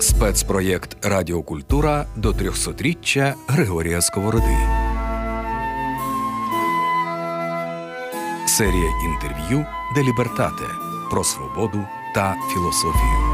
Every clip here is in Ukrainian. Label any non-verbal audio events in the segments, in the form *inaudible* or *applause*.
Спецпроєкт Радіокультура до 300-річчя Григорія Сковороди. Серія інтерв'ю Делібертате про свободу та філософію.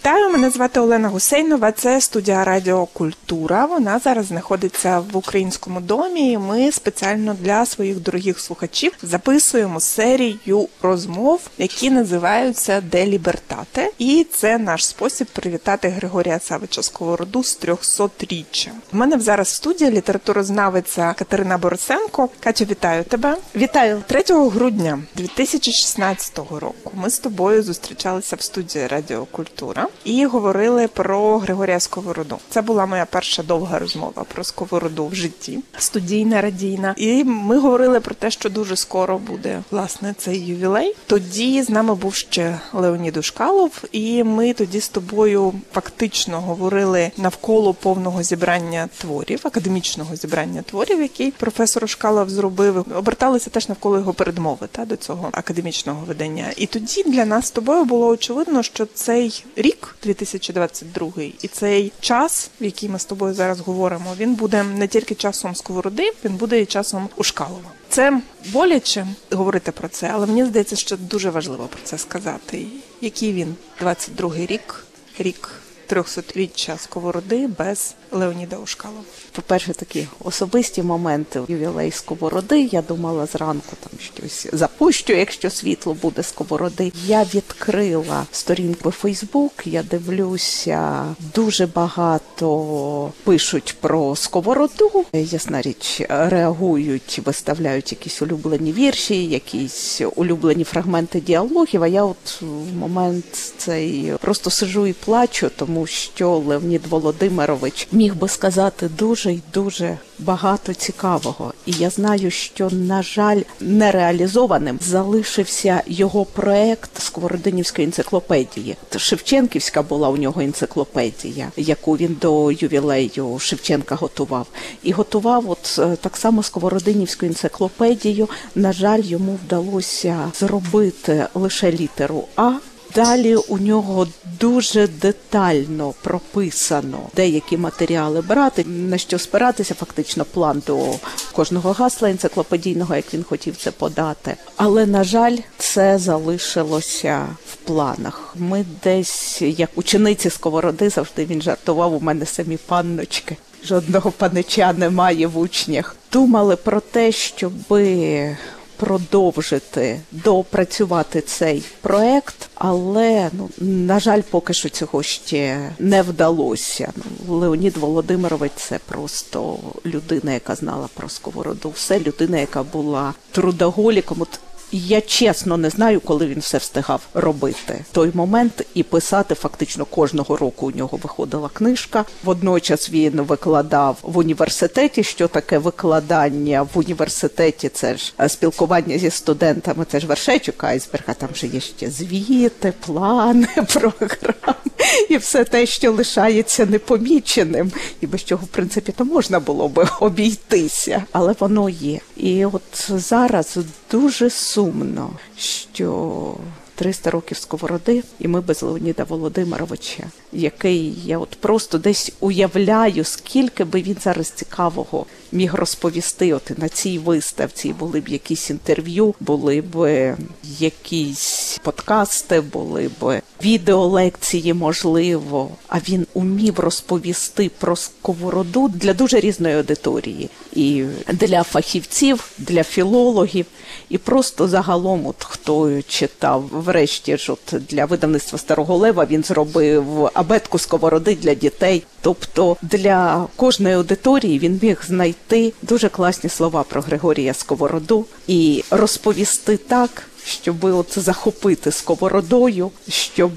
Вітаю, мене звати Олена Гусейнова. Це студія Радіо Культура. Вона зараз знаходиться в українському домі. і Ми спеціально для своїх дорогих слухачів записуємо серію розмов, які називаються Де Лібертате. І це наш спосіб привітати Григорія Савича Сковороду з 300-річчя. У мене зараз в студії літературознавиця Катерина Борисенко. Катя, вітаю тебе. Вітаю 3 грудня 2016 року. Ми з тобою зустрічалися в студії Радіо Культура і говорили про Григорія Сковороду. Це була моя перша довга розмова про Сковороду в житті, студійна радійна. І ми говорили про те, що дуже скоро буде власне цей ювілей. Тоді з нами був ще Леонід Ушкалов, і ми тоді з тобою фактично говорили навколо повного зібрання творів, академічного зібрання творів, який професор Ушкалов зробив. Оберталися теж навколо його передмови та до цього академічного видання. І тоді для нас з тобою було очевидно, що цей рік рік, 2022, і цей час, в який ми з тобою зараз говоримо, він буде не тільки часом сковороди, він буде і часом Ушкалова. Це боляче говорити про це, але мені здається, що дуже важливо про це сказати. Який він 22-й рік, рік трьохсотріччя сковороди без Леоніда Ушкалова. По-перше, такі особисті моменти ювілей сковороди. Я думала зранку там щось запущу, якщо світло буде сковороди. Я відкрила сторінку Фейсбук. Я дивлюся, дуже багато пишуть про сковороду. Ясна річ, реагують, виставляють якісь улюблені вірші, якісь улюблені фрагменти діалогів. А я от в момент цей просто сижу і плачу, тому що Леонід Володимирович міг би сказати дуже й дуже багато цікавого. І я знаю, що, на жаль, нереалізованим залишився його проект Сковородинівської енциклопедії. Шевченківська була у нього енциклопедія, яку він до ювілею Шевченка готував. І готував от е, так само Сковородинівську енциклопедію. На жаль, йому вдалося зробити лише літеру А. Далі у нього дуже детально прописано деякі матеріали брати, на що спиратися, фактично план до кожного гасла енциклопедійного, як він хотів це подати. Але на жаль, це залишилося в планах. Ми десь, як учениці сковороди, завжди він жартував. У мене самі панночки. Жодного панича немає в учнях. Думали про те, щоби продовжити допрацювати цей проект, але ну на жаль, поки що цього ще не вдалося. Ну, Леонід Володимирович це просто людина, яка знала про сковороду. Все людина, яка була трудоголіком. От я чесно не знаю, коли він все встигав робити той момент і писати. Фактично кожного року у нього виходила книжка. Водночас він викладав в університеті. Що таке викладання в університеті? Це ж е, спілкування зі студентами. Це ж вершечок айсберга. Там же є ще звіти, плани, *laughs* програми і все те, що лишається непоміченим, і без чого в принципі то можна було би *laughs* обійтися, але воно є. І от зараз дуже сумно, що 300 років сковороди, і ми без Леоніда Володимировича, який я от просто десь уявляю, скільки би він зараз цікавого міг розповісти. От на цій виставці були б якісь інтерв'ю, були б якісь подкасти, були б відеолекції, можливо. А він умів розповісти про сковороду для дуже різної аудиторії, і для фахівців, для філологів, і просто загалом, от хто читав врешті ж от для видавництва старого лева, він зробив абетку сковороди для дітей. Тобто для кожної аудиторії він міг знайти дуже класні слова про Григорія Сковороду і розповісти так. Щоб от захопити сковородою, щоб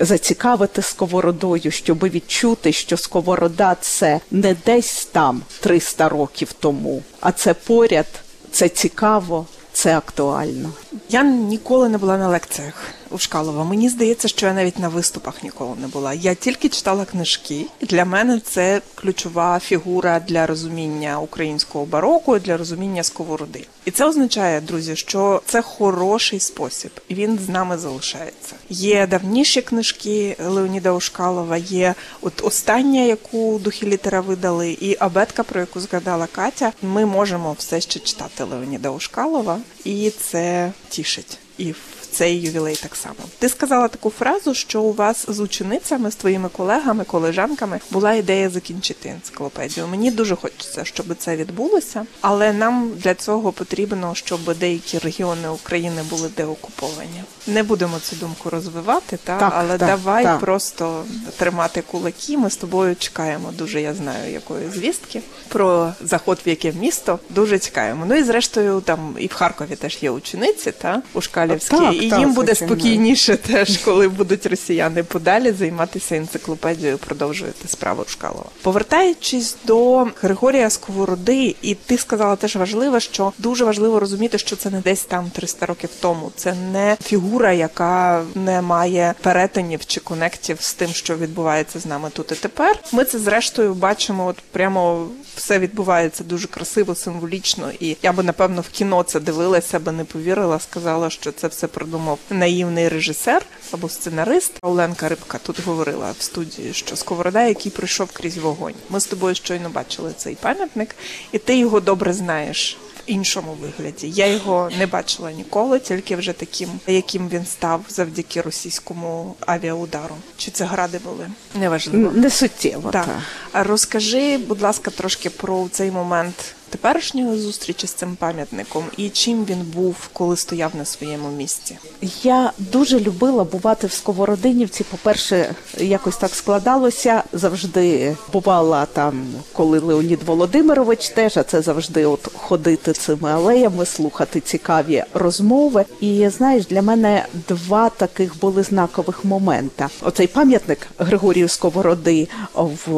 зацікавити сковородою, щоб відчути, що сковорода це не десь там 300 років тому, а це поряд, це цікаво, це актуально. Я ніколи не була на лекціях у Шкалова. Мені здається, що я навіть на виступах ніколи не була. Я тільки читала книжки, і для мене це ключова фігура для розуміння українського бароку, для розуміння сковороди. І це означає, друзі, що це хороший спосіб, і він з нами залишається. Є давніші книжки Леоніда Ушкалова, є от остання, яку духи літера видали, і абетка, про яку згадала Катя. Ми можемо все ще читати Леоніда Ушкалова, і це тішить. І цей ювілей так само. Ти сказала таку фразу, що у вас з ученицями, з твоїми колегами, колежанками була ідея закінчити енциклопедію. Мені дуже хочеться, щоб це відбулося, але нам для цього потрібно, щоб деякі регіони України були деокуповані. Не будемо цю думку розвивати, та Так, але так, давай так. просто тримати кулаки. Ми з тобою чекаємо дуже. Я знаю якої звістки про заход в яке місто. Дуже чекаємо. Ну і зрештою, там і в Харкові теж є учениці, та у Шкалівській, Так, і їм буде спокійніше теж, коли будуть росіяни подалі займатися енциклопедією, продовжувати справу Шкалова. Повертаючись до Григорія Сковороди, і ти сказала теж важливо, що дуже важливо розуміти, що це не десь там 300 років тому. Це не фігура, яка не має перетинів чи конектів з тим, що відбувається з нами тут і тепер. Ми це зрештою бачимо, от прямо все відбувається дуже красиво, символічно. І я би напевно в кіно це дивилася, би не повірила, сказала, що це все придумав наївний режисер або сценарист. Оленка Рибка тут говорила в студії, що Сковорода, який прийшов крізь вогонь. Ми з тобою щойно бачили цей пам'ятник, і ти його добре знаєш. Іншому вигляді я його не бачила ніколи, тільки вже таким, яким він став завдяки російському авіаудару. Чи це гради були? Неважливо. Не суттєво. Так. Та. А розкажи, будь ласка, трошки про цей момент теперішньої зустрічі з цим пам'ятником і чим він був, коли стояв на своєму місці. Я дуже любила бувати в Сковородинівці. По-перше, якось так складалося. Завжди бувала там, коли Леонід Володимирович теж, а це завжди от ходити цими алеями, слухати цікаві розмови. І знаєш, для мене два таких були знакових момента. Оцей пам'ятник Григорію Сковороди в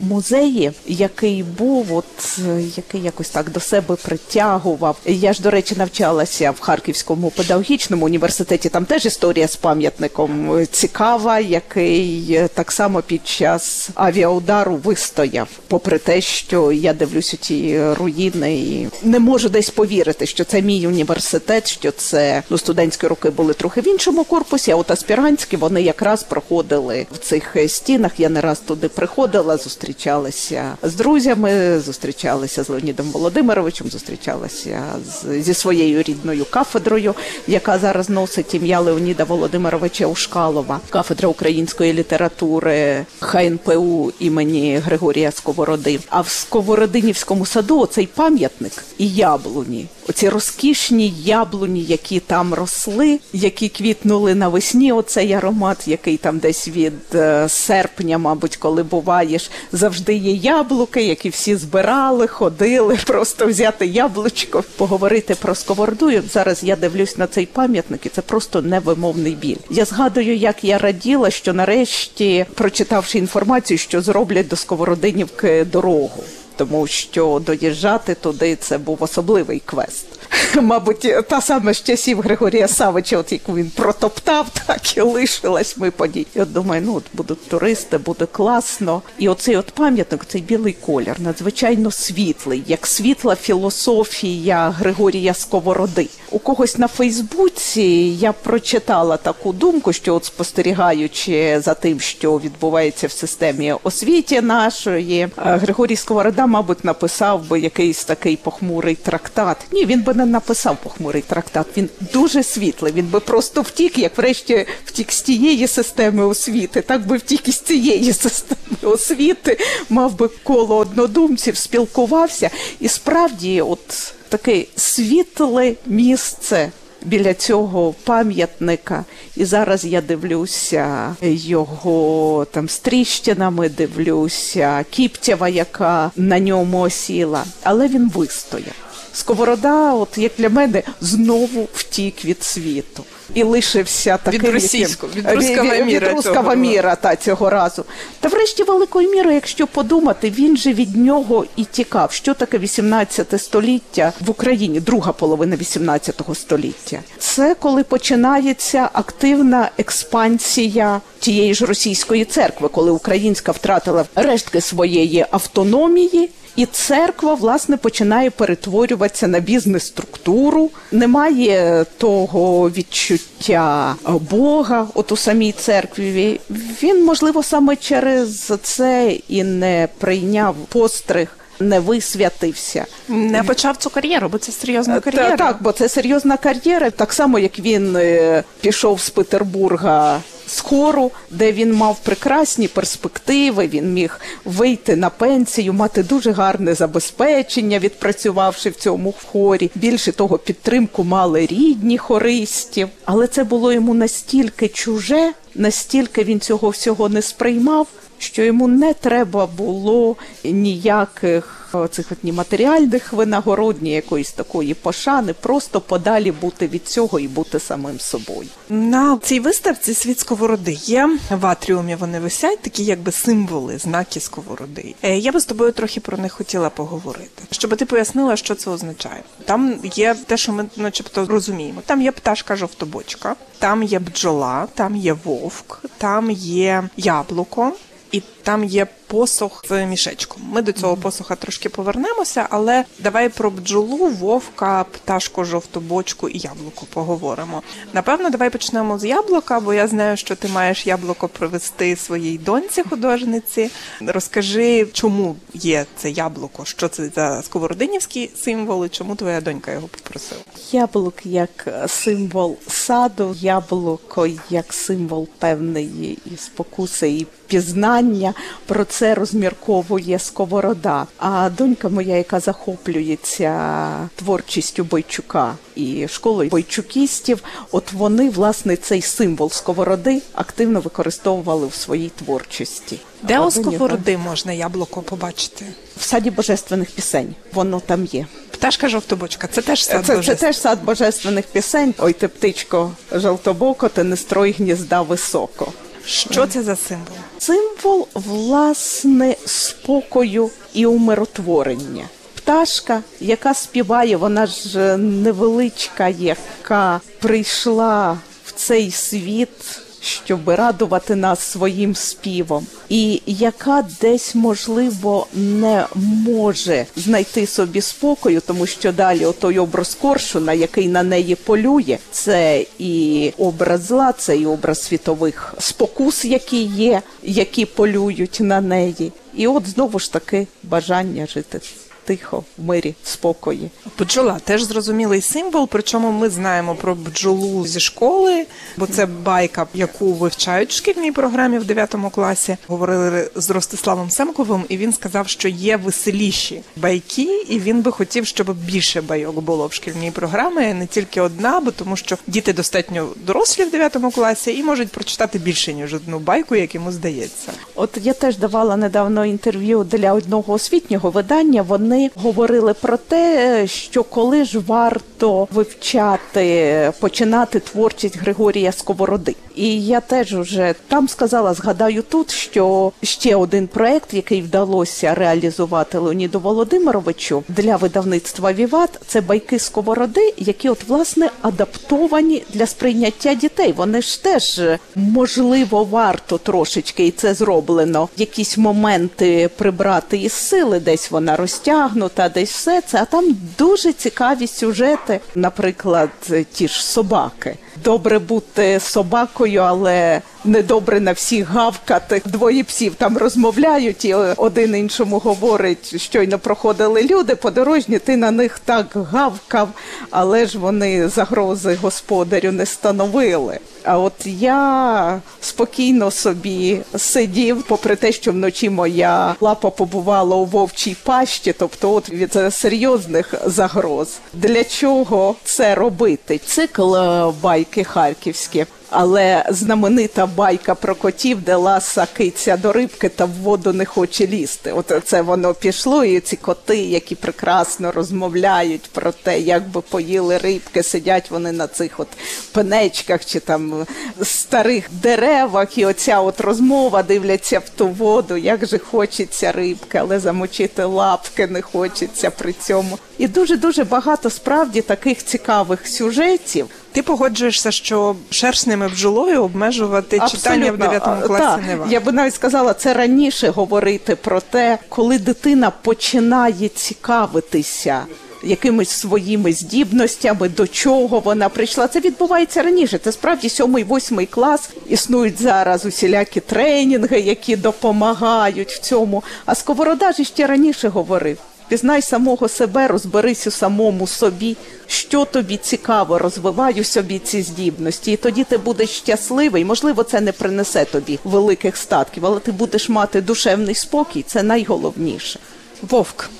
музеї, який був, от який якось так до себе притягував. Я ж, до речі, навчалася в Харківському педагогічному університеті. Там теж історія з пам'ятником цікава, який так само під час авіаудару вистояв, попри те, що я дивлюся ті руїни і не можу десь повірити, що це мій університет, що це ну студентські роки були трохи в іншому корпусі. А от аспірантські вони якраз проходили в цих стінах. Я не раз туди приходила, зустрічалася з друзями, зустрічалася з Леонідом Володимировичем, зустрічалася з, зі своєю рідною кафедрою, яка зараз носить ім'я Леоніда Володимировича Ушкалова, кафедра української літератури ХНПУ імені Григорія Сковороди. А в Сковородинівському саду оцей пам'ятник і яблуні. Оці розкішні яблуні, які там росли, які квітнули навесні. Оцей аромат, який там десь від е, серпня, мабуть, коли буваєш, завжди є яблуки, які всі збирали, ходили, просто взяти яблучко, поговорити про сковороду. Зараз я дивлюсь на цей пам'ятник, і це просто невимовний біль. Я згадую, як я раділа, що нарешті, прочитавши інформацію, що зроблять до Сковородинівки дорогу. Тому що доїжджати туди це був особливий квест. *laughs* Мабуть, та саме з часів Григорія Савича, от яку він протоптав, *laughs* так і лишилась ми подій. Я думаю, ну от будуть туристи, буде класно. І оцей от пам'ятник, цей білий колір, надзвичайно світлий, як світла філософія Григорія Сковороди. У когось на Фейсбуці я прочитала таку думку, що от спостерігаючи за тим, що відбувається в системі освіті нашої, е, Григорій Сковорода, мабуть, написав би якийсь такий похмурий трактат. Ні, він би не написав похмурий трактат. Він дуже світлий. Він би просто втік, як врешті втік з тієї системи освіти, так би втік із цієї системи освіти, мав би коло однодумців, спілкувався. І справді, от таке світле місце. Біля цього пам'ятника, і зараз я дивлюся його там стріщинами, дивлюся Кіптєва, яка на ньому осіла, але він вистояв. Сковорода, от як для мене, знову втік від світу. І лишився таким Від російського, від руского від, міра від руского цього. міра та цього разу. Та врешті великою мірою, якщо подумати, він же від нього і тікав. Що таке 18 століття в Україні, друга половина 18 століття? Це коли починається активна експансія тієї ж російської церкви, коли українська втратила рештки своєї автономії. І церква власне починає перетворюватися на бізнес-структуру. Немає того відчуття Бога, от у самій церкві. Він, можливо, саме через це і не прийняв постриг, не висвятився. Не почав цю кар'єру, бо це серйозна кар'єра. Та, так, бо це серйозна кар'єра. Так само, як він е, пішов з Петербурга з хору, де він мав прекрасні перспективи, він міг вийти на пенсію, мати дуже гарне забезпечення, відпрацювавши в цьому хорі. Більше того, підтримку мали рідні хористів, але це було йому настільки чуже, настільки він цього всього не сприймав, що йому не треба було ніяких цих от ні матеріальних винагород, ні якоїсь такої пошани, просто подалі бути від цього і бути самим собою. На цій виставці світ сковороди є в атріумі. Вони висять, такі якби символи, знаки сковороди. Е, Я би з тобою трохи про них хотіла поговорити, щоб ти пояснила, що це означає. Там є те, що ми, начебто, розуміємо. Там є пташка жовтобочка, там є бджола, там є вовк, там є яблуко. І там є посох з мішечком. Ми до цього посоха трошки повернемося, але давай про бджолу, вовка, пташку, жовтобочку і яблуко поговоримо. Напевно, давай почнемо з яблука, бо я знаю, що ти маєш яблуко привезти своїй доньці художниці. Розкажи, чому є це яблуко, що це за сковородинівські символи, чому твоя донька його попросила? Яблук як символ саду, яблуко як символ певної і спокуси і пізнання. Про це розмірковує сковорода. А донька моя, яка захоплюється творчістю Бойчука і школою бойчукістів, от вони власне цей символ сковороди активно використовували в своїй творчості. Де у сковороди можна яблуко побачити? в саді божественних пісень? Воно там є. Пташка жовтобочка, це теж сад Це, це теж сад божественних пісень. Ой, ти птичко жовтобоко, ти не строй гнізда високо. Що це за символ? Символ власне спокою і умиротворення. Пташка, яка співає, вона ж невеличка, яка прийшла в цей світ, щоб радувати нас своїм співом, і яка десь можливо не може знайти собі спокою, тому що далі отой образ коршуна, який на неї полює, це і образ зла, це і образ світових спокус, які є, які полюють на неї. І от знову ж таки бажання жити тихо, в мирі, в спокої. Бджола теж зрозумілий символ. Причому ми знаємо про бджолу зі школи, бо це байка, яку вивчають в шкільній програмі в 9 класі. Говорили з Ростиславом Семковим, і він сказав, що є веселіші байки, і він би хотів, щоб більше байок було в шкільній програмі, не тільки одна, бо тому що діти достатньо дорослі в 9 класі і можуть прочитати більше ніж одну байку, як йому здається. От я теж давала недавно інтерв'ю для одного освітнього видання. Вони говорили про те, що коли ж варто вивчати, починати творчість Григорія Сковороди. І я теж уже там сказала, згадаю тут, що ще один проект, який вдалося реалізувати Леоніду Володимировичу для видавництва Віват, це байки Сковороди, які от власне адаптовані для сприйняття дітей. Вони ж теж можливо варто трошечки, і це зроблено. Якісь моменти прибрати із сили, десь вона розтягнута, десь все це. А там дуже цікаві сюжети, наприклад, ті ж собаки. Добре бути собакою, але недобре на всіх гавкати. Двоє псів там розмовляють, і один іншому говорить, щойно проходили люди подорожні. Ти на них так гавкав, але ж вони загрози господарю не становили. А от я спокійно собі сидів, попри те, що вночі моя лапа побувала у вовчій пащі, тобто от від серйозних загроз. Для чого це робити? Цикл е, байки харківські. Але знаменита байка про котів, де ласа киця до рибки та в воду не хоче лізти. От це воно пішло, і ці коти, які прекрасно розмовляють про те, як би поїли рибки, сидять вони на цих от пенечках чи там старих деревах, і оця от розмова дивляться в ту воду, як же хочеться рибки, але замочити лапки не хочеться при цьому. І дуже дуже багато справді таких цікавих сюжетів. Ти погоджуєшся, що шершними бджолою обмежувати читання в 9 класі так. не варто? Я би навіть сказала, це раніше говорити про те, коли дитина починає цікавитися. Якимись своїми здібностями, до чого вона прийшла. Це відбувається раніше. Це справді сьомий, восьмий клас. Існують зараз усілякі тренінги, які допомагають в цьому. А Сковорода ж ще раніше говорив: пізнай самого себе, розберись у самому собі, що тобі цікаво, розвивай у собі ці здібності, і тоді ти будеш щасливий. Можливо, це не принесе тобі великих статків, але ти будеш мати душевний спокій. Це найголовніше. Вовк.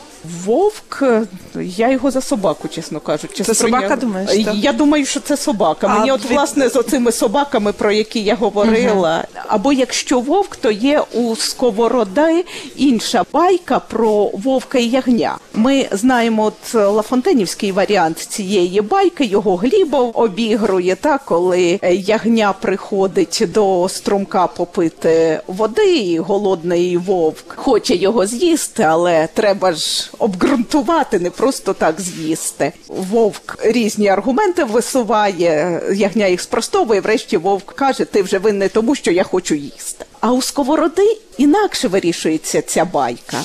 Вовк, е, я його за собаку, чесно кажучи. Це собака, думаєш, так? Я думаю, що це собака. А Мені от від- власне з оцими собаками, про які я говорила. Або якщо вовк, то є у сковороди інша байка про вовка і ягня. Ми знаємо от Лафонтенівський варіант цієї байки. Його Глібов обігрує, та коли е, ягня приходить до струмка попити води, і голодний вовк хоче його з'їсти, але треба ж обґрунтувати, не просто так з'їсти. Вовк різні аргументи висуває, ягня їх спростовує. Врешті вовк каже: ти вже винний тому, що я хочу їсти. А у сковороди інакше вирішується ця байка.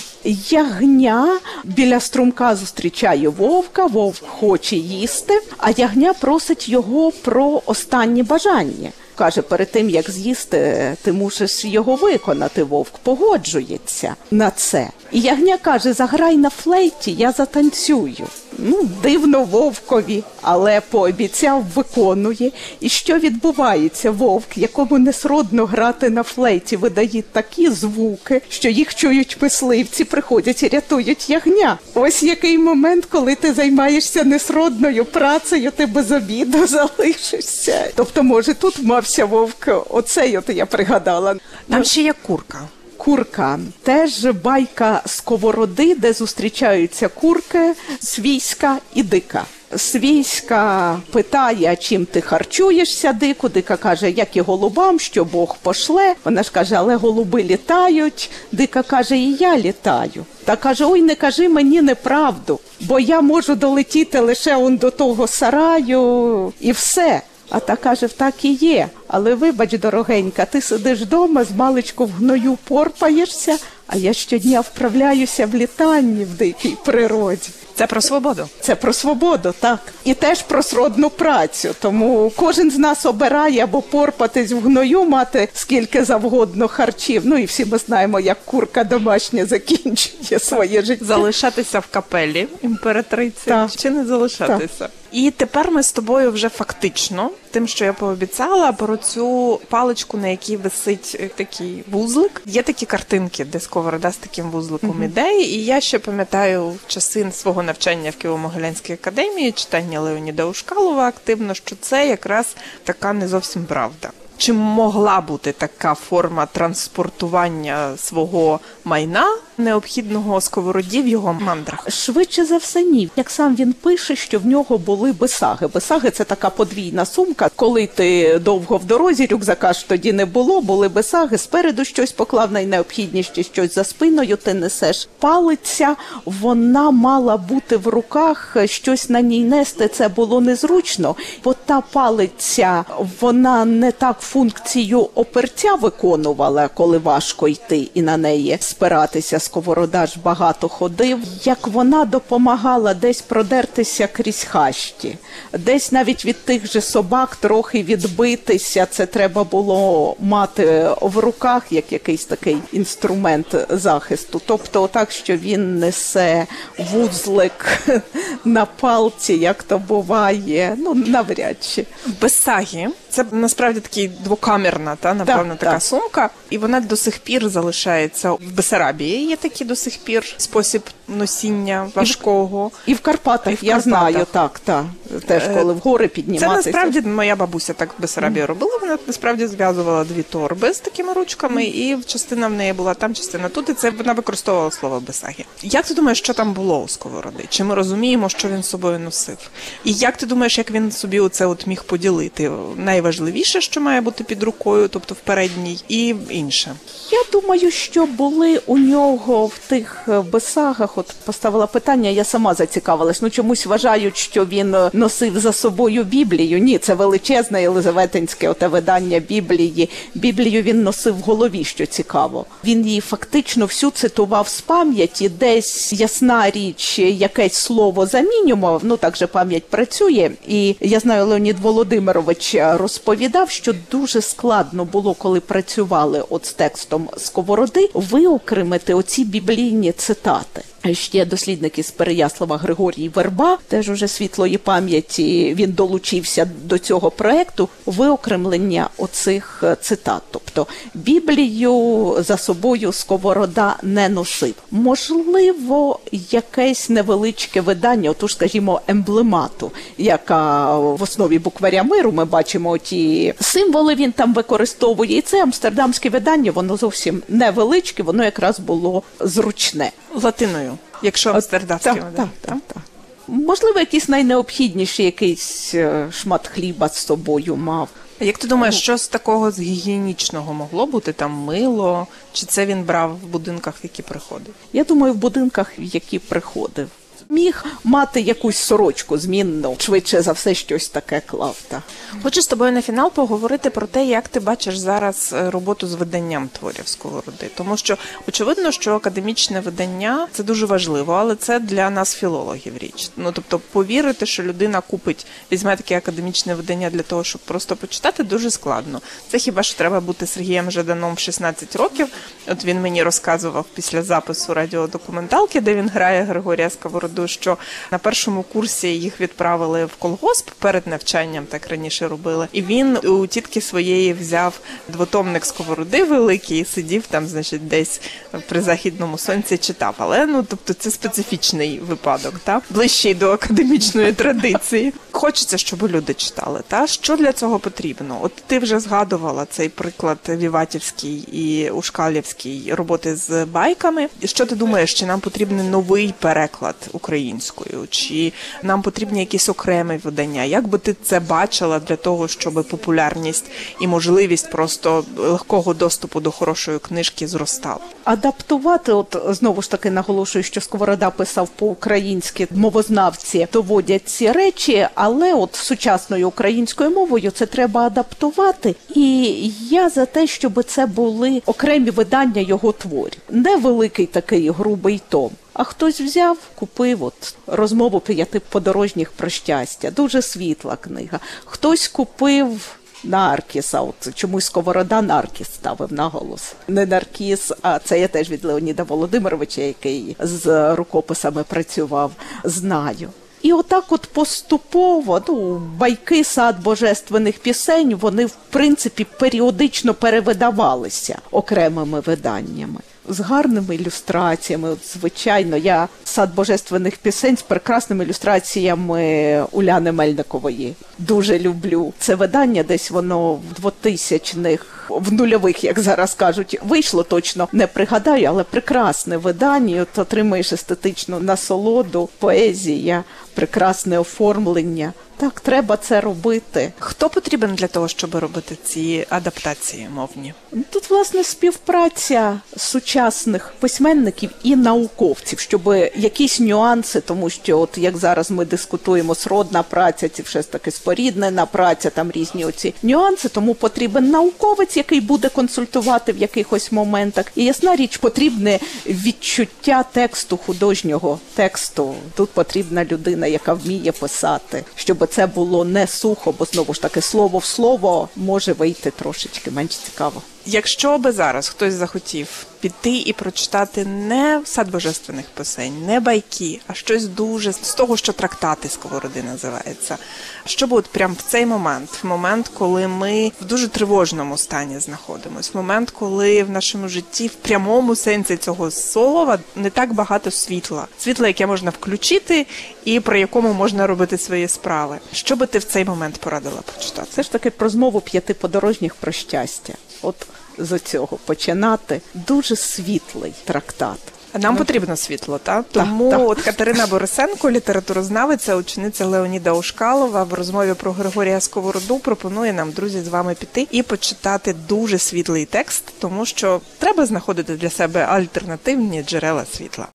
Ягня біля струмка зустрічає вовка, вовк хоче їсти, а ягня просить його про останнє бажання. Каже, перед тим як з'їсти, ти мусиш його виконати. Вовк погоджується на це. І ягня каже: заграй на флейті, я затанцюю. Ну, дивно вовкові, але пообіцяв, виконує. І що відбувається? Вовк, якому не сродно грати на флейті, видає такі звуки, що їх чують мисливці, приходять і рятують ягня. Ось який момент, коли ти займаєшся несродною працею, ти без обіду *laughs* залишишся. Тобто, може, тут мався вовк. Оцей от я пригадала. Там ще є курка. Курка теж байка сковороди, де зустрічаються курки, свійська і дика. Свійська питає, чим ти харчуєшся дику. Дика каже, як і голубам, що Бог пошле. Вона ж каже, але голуби літають. Дика каже, і я літаю. Та каже: Ой, не кажи мені неправду, бо я можу долетіти лише он до того сараю і все. А та каже, так і є. Але вибач, дорогенька, ти сидиш вдома, з маличку в гною порпаєшся, а я щодня вправляюся в літанні в дикій природі. Це про свободу. Це про свободу, так. І теж про сродну працю. Тому кожен з нас обирає або порпатись в гною, мати скільки завгодно харчів. Ну і всі ми знаємо, як курка домашня закінчує своє життя. Залишатися в капелі імператриці Так. чи не залишатися. І тепер ми з тобою вже фактично, тим, що я пообіцяла, про цю паличку, на якій висить е, такий вузлик. Є такі картинки, де сковорода з таким вузликом іде. І я ще пам'ятаю часи свого навчання в Києво-Могилянській академії, читання Леоніда Ушкалова активно, що це якраз така не зовсім правда. Чи могла бути така форма транспортування свого майна необхідного сковороді в його мандрах? Швидше за все, ні. Як сам він пише, що в нього були бесаги. Бесаги це така подвійна сумка. Коли ти довго в дорозі, рюкзака ж тоді не було, були бесаги. Спереду щось поклав найнеобхідніше, щось за спиною ти несеш. Палиця вона мала бути в руках, щось на ній нести. Це було незручно, бо та палиця вона не так функцію опертя виконувала, коли важко йти і на неї спиратися. Сковорода ж багато ходив. Як вона допомагала десь продертися крізь хащі, десь навіть від тих же собак трохи відбитися. Це треба було мати в руках як якийсь такий інструмент захисту. Тобто, так, що він несе вузлик *laughs* на палці, як то буває, ну навряд чи. Бесагі це насправді такий двокамерна, та напевно Так, така так. сумка, і вона до сих пір залишається в Бесарабії. Такий до сих пір спосіб носіння важкого. І в Карпатах, І в я Карпатах. знаю, так, так. Теж Е, коли в гори Це насправді моя бабуся так в Бесарабії робила. Вона насправді зв'язувала дві торби з такими ручками, і частина в неї була там, частина тут. І це вона використовувала слово бесагі. Як ти думаєш, що там було у сковороди? Чи ми розуміємо, що він з собою носив? І як ти думаєш, як він собі оце от міг поділити? Найважливіше, що має бути під рукою, тобто в передній, і інше. Я думаю, що були у нього в тих е, бесагах. От поставила питання, я сама зацікавилась. Ну чомусь вважають, що він е, носив за собою Біблію. Ні, це величезне єлизаветинське оте видання Біблії. Біблію він носив в голові, що цікаво. Він її фактично всю цитував з пам'яті, десь ясна річ, якесь слово замінював. Ну так же пам'ять працює. І я знаю, Леонід Володимирович розповідав, що дуже складно було, коли працювали от з текстом сковороди, виокремити оці біблійні цитати. Ще дослідник із Переяслава Григорій Верба, теж уже світлої пам'яті, він долучився до цього проекту виокремлення оцих е, цитат. Тобто Біблію за собою сковорода не носив. Можливо, якесь невеличке видання, отож, скажімо, емблемату, яка в основі букваря миру ми бачимо ті символи. Він там використовує. І це амстердамське видання, воно зовсім невеличке, воно якраз було зручне. Латиною, якщо амстердамським. Так, так, так, так. Можливо, якийсь найнеобхідніший якийсь е, шмат хліба з собою мав. А Як ти думаєш, що з такого з гігієнічного могло бути? Там мило, чи це він брав в будинках, в які приходив? Я думаю, в будинках, в які приходив. Міг мати якусь сорочку змінну, швидше за все, щось таке клав. Та. Хочу з тобою на фінал поговорити про те, як ти бачиш зараз е, роботу з виданням творів сковороди. Тому що очевидно, що академічне видання це дуже важливо, але це для нас філологів річ. Ну тобто, повірити, що людина купить, візьме таке академічне видання для того, щоб просто почитати, дуже складно. Це хіба що треба бути Сергієм Жаданом в 16 років. От він мені розказував після запису радіодокументалки, де він грає Григорія Сковороду, що на першому курсі їх відправили в колгосп перед навчанням, так раніше робили. І він у тітки своєї взяв двотомник сковороди великий сидів там, значить, десь при західному сонці читав. Але ну тобто це специфічний випадок, та ближчий до академічної традиції. Хочеться, щоб люди читали. Та що для цього потрібно? От ти вже згадувала цей приклад Віватівський і Ушкалівський роботи з байками. Що ти думаєш, чи нам потрібен новий переклад українською, чи нам потрібні якісь окремі видання? Як би ти це бачила для того, щоб популярність і можливість просто легкого доступу до хорошої книжки зростала? Адаптувати, от знову ж таки наголошую, що Сковорода писав по-українськи, мовознавці доводять ці речі, але от сучасною українською мовою це треба адаптувати. І я за те, щоб це були окремі видання його творів, невеликий такий грубий том. А хтось взяв, купив от розмову п'яти подорожніх про щастя. Дуже світла книга. Хтось купив. Наркіса, от чомусь сковорода Наркіс ставив наголос. Не Наркіс, а це я теж від Леоніда Володимировича, який з рукописами працював, знаю. І отак, от поступово, ну, байки сад божественних пісень, вони в принципі періодично перевидавалися окремими виданнями. З гарними ілюстраціями, от, звичайно, я сад божественних пісень з прекрасними ілюстраціями Уляни Мельникової дуже люблю. Це видання, десь воно в 2000-х, в нульових, як зараз кажуть, вийшло точно не пригадаю, але прекрасне видання. От отримуєш естетичну насолоду, поезія, прекрасне оформлення. Так, треба це робити. Хто потрібен для того, щоб робити ці адаптації мовні? Тут власне співпраця сучасних письменників і науковців, щоб якісь нюанси, тому що от як зараз ми дискутуємо сродна праця, ці все ж таки споріднена праця, там різні оці нюанси. Тому потрібен науковець, який буде консультувати в якихось моментах. І ясна річ, потрібне відчуття тексту художнього тексту. Тут потрібна людина, яка вміє писати, щоб це було не сухо, бо знову ж таки слово в слово може вийти трошечки менш цікаво. Якщо би зараз хтось захотів піти і прочитати не сад божественних пісень, не байки, а щось дуже з того, що трактати сковороди називається. Щоб от прямо в цей момент, в момент, коли ми в дуже тривожному стані знаходимося, в момент, коли в нашому житті в прямому сенсі цього слова не так багато світла, світла, яке можна включити, і при якому можна робити свої справи. Що би ти в цей момент порадила прочитати? Це ж таки про змову п'яти подорожніх про щастя. От з цього починати дуже світлий трактат. Нам потрібно світло, та Тому так. от Катерина Борисенко, літературознавиця, учениця Леоніда Ушкалова, в розмові про Григорія Сковороду пропонує нам, друзі, з вами піти і почитати дуже світлий текст, тому що треба знаходити для себе альтернативні джерела світла.